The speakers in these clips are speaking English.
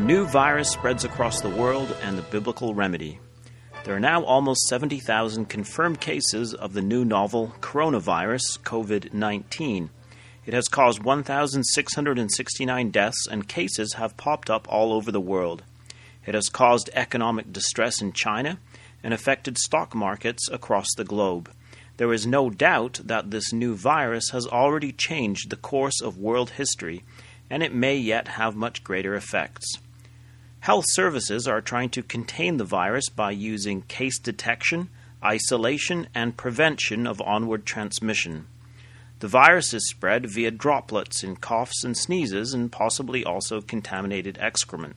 new virus spreads across the world and the biblical remedy. There are now almost 70,000 confirmed cases of the new novel coronavirus, COVID 19. It has caused 1,669 deaths, and cases have popped up all over the world. It has caused economic distress in China and affected stock markets across the globe. There is no doubt that this new virus has already changed the course of world history, and it may yet have much greater effects. Health services are trying to contain the virus by using case detection, isolation, and prevention of onward transmission. The virus is spread via droplets in coughs and sneezes and possibly also contaminated excrement.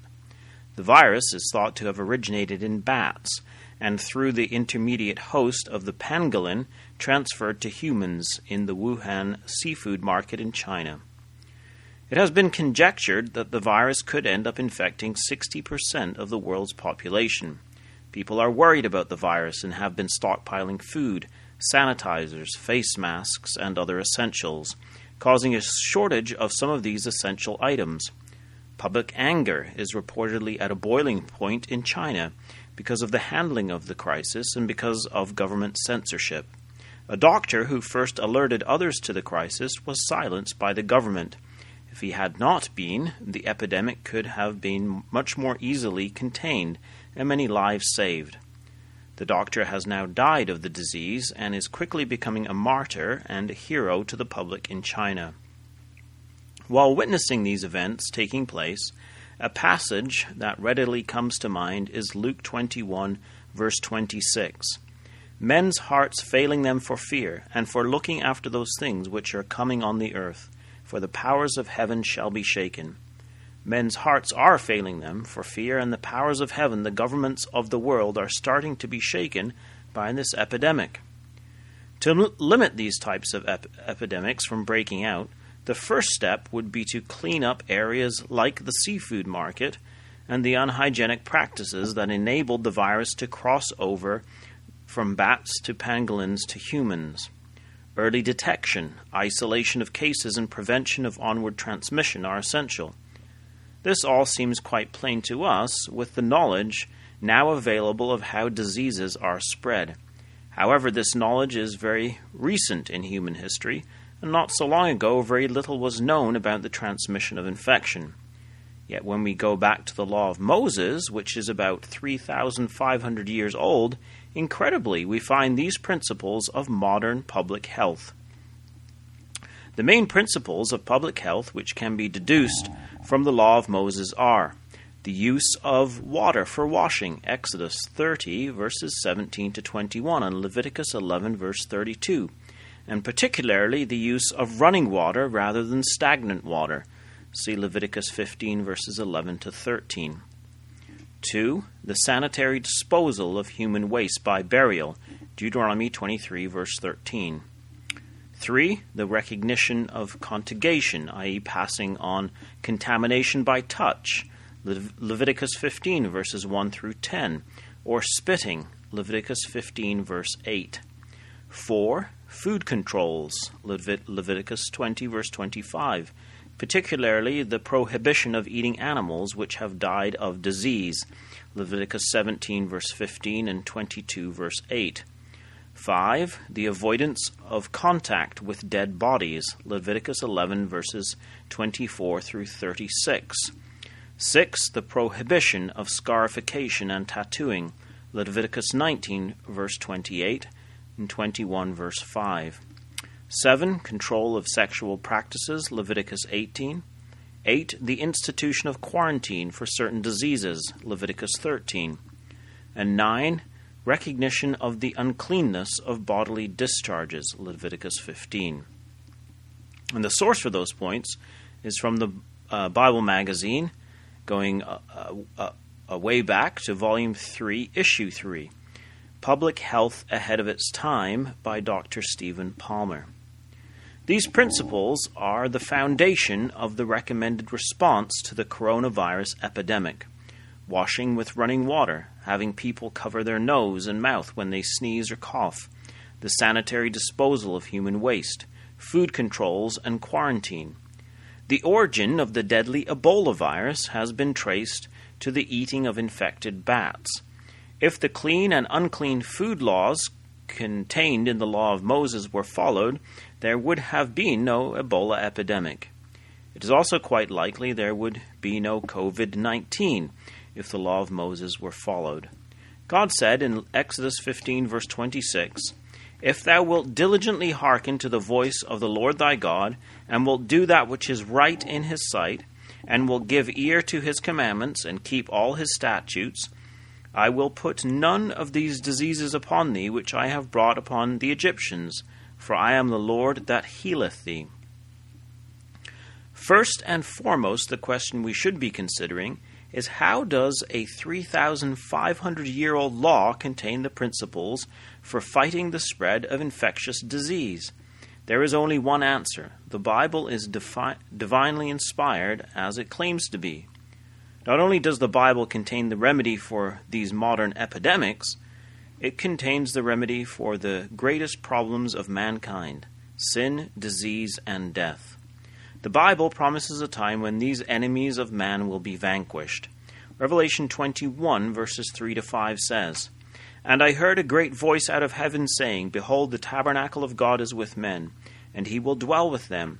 The virus is thought to have originated in bats and through the intermediate host of the pangolin transferred to humans in the Wuhan seafood market in China. It has been conjectured that the virus could end up infecting 60% of the world's population. People are worried about the virus and have been stockpiling food, sanitizers, face masks, and other essentials, causing a shortage of some of these essential items. Public anger is reportedly at a boiling point in China because of the handling of the crisis and because of government censorship. A doctor who first alerted others to the crisis was silenced by the government. If he had not been, the epidemic could have been much more easily contained and many lives saved. The doctor has now died of the disease and is quickly becoming a martyr and a hero to the public in China. While witnessing these events taking place, a passage that readily comes to mind is Luke 21, verse 26. Men's hearts failing them for fear, and for looking after those things which are coming on the earth, for the powers of heaven shall be shaken. Men's hearts are failing them for fear, and the powers of heaven, the governments of the world, are starting to be shaken by this epidemic. To m- limit these types of ep- epidemics from breaking out, the first step would be to clean up areas like the seafood market and the unhygienic practices that enabled the virus to cross over from bats to pangolins to humans. Early detection, isolation of cases, and prevention of onward transmission are essential. This all seems quite plain to us with the knowledge now available of how diseases are spread. However, this knowledge is very recent in human history and not so long ago, very little was known about the transmission of infection. Yet, when we go back to the Law of Moses, which is about 3,500 years old, incredibly, we find these principles of modern public health. The main principles of public health which can be deduced from the Law of Moses are the use of water for washing, Exodus 30, verses 17 to 21, and Leviticus 11, verse 32 and particularly the use of running water rather than stagnant water. See Leviticus 15, verses 11 to 13. 2. The sanitary disposal of human waste by burial. Deuteronomy 23, verse 13. 3. The recognition of contagion, i.e., passing on contamination by touch. Le- Leviticus 15, verses 1 through 10. Or spitting. Leviticus 15, verse 8. 4 food controls, Levit- Leviticus 20, verse 25, particularly the prohibition of eating animals which have died of disease, Leviticus 17, verse 15, and 22, verse 8. 5. The avoidance of contact with dead bodies, Leviticus 11, verses 24 through 36. 6. The prohibition of scarification and tattooing, Leviticus 19, verse 28 in 21, verse 5. 7. Control of sexual practices, Leviticus 18. 8. The institution of quarantine for certain diseases, Leviticus 13. And 9. Recognition of the uncleanness of bodily discharges, Leviticus 15. And the source for those points is from the uh, Bible magazine, going uh, uh, uh way back to volume 3, issue 3. Public Health Ahead of Its Time by Dr. Stephen Palmer. These principles are the foundation of the recommended response to the coronavirus epidemic. Washing with running water, having people cover their nose and mouth when they sneeze or cough, the sanitary disposal of human waste, food controls, and quarantine. The origin of the deadly Ebola virus has been traced to the eating of infected bats. If the clean and unclean food laws contained in the law of Moses were followed, there would have been no Ebola epidemic. It is also quite likely there would be no COVID 19 if the law of Moses were followed. God said in Exodus 15, verse 26, If thou wilt diligently hearken to the voice of the Lord thy God, and wilt do that which is right in his sight, and will give ear to his commandments, and keep all his statutes, I will put none of these diseases upon thee which I have brought upon the Egyptians, for I am the Lord that healeth thee. First and foremost, the question we should be considering is how does a 3,500 year old law contain the principles for fighting the spread of infectious disease? There is only one answer. The Bible is defi- divinely inspired as it claims to be. Not only does the Bible contain the remedy for these modern epidemics, it contains the remedy for the greatest problems of mankind sin, disease, and death. The Bible promises a time when these enemies of man will be vanquished. Revelation 21, verses 3 to 5 says, And I heard a great voice out of heaven saying, Behold, the tabernacle of God is with men, and he will dwell with them,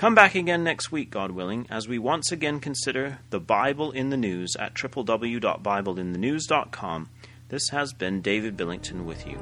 Come back again next week, God willing, as we once again consider the Bible in the News at www.bibleinthenews.com. This has been David Billington with you.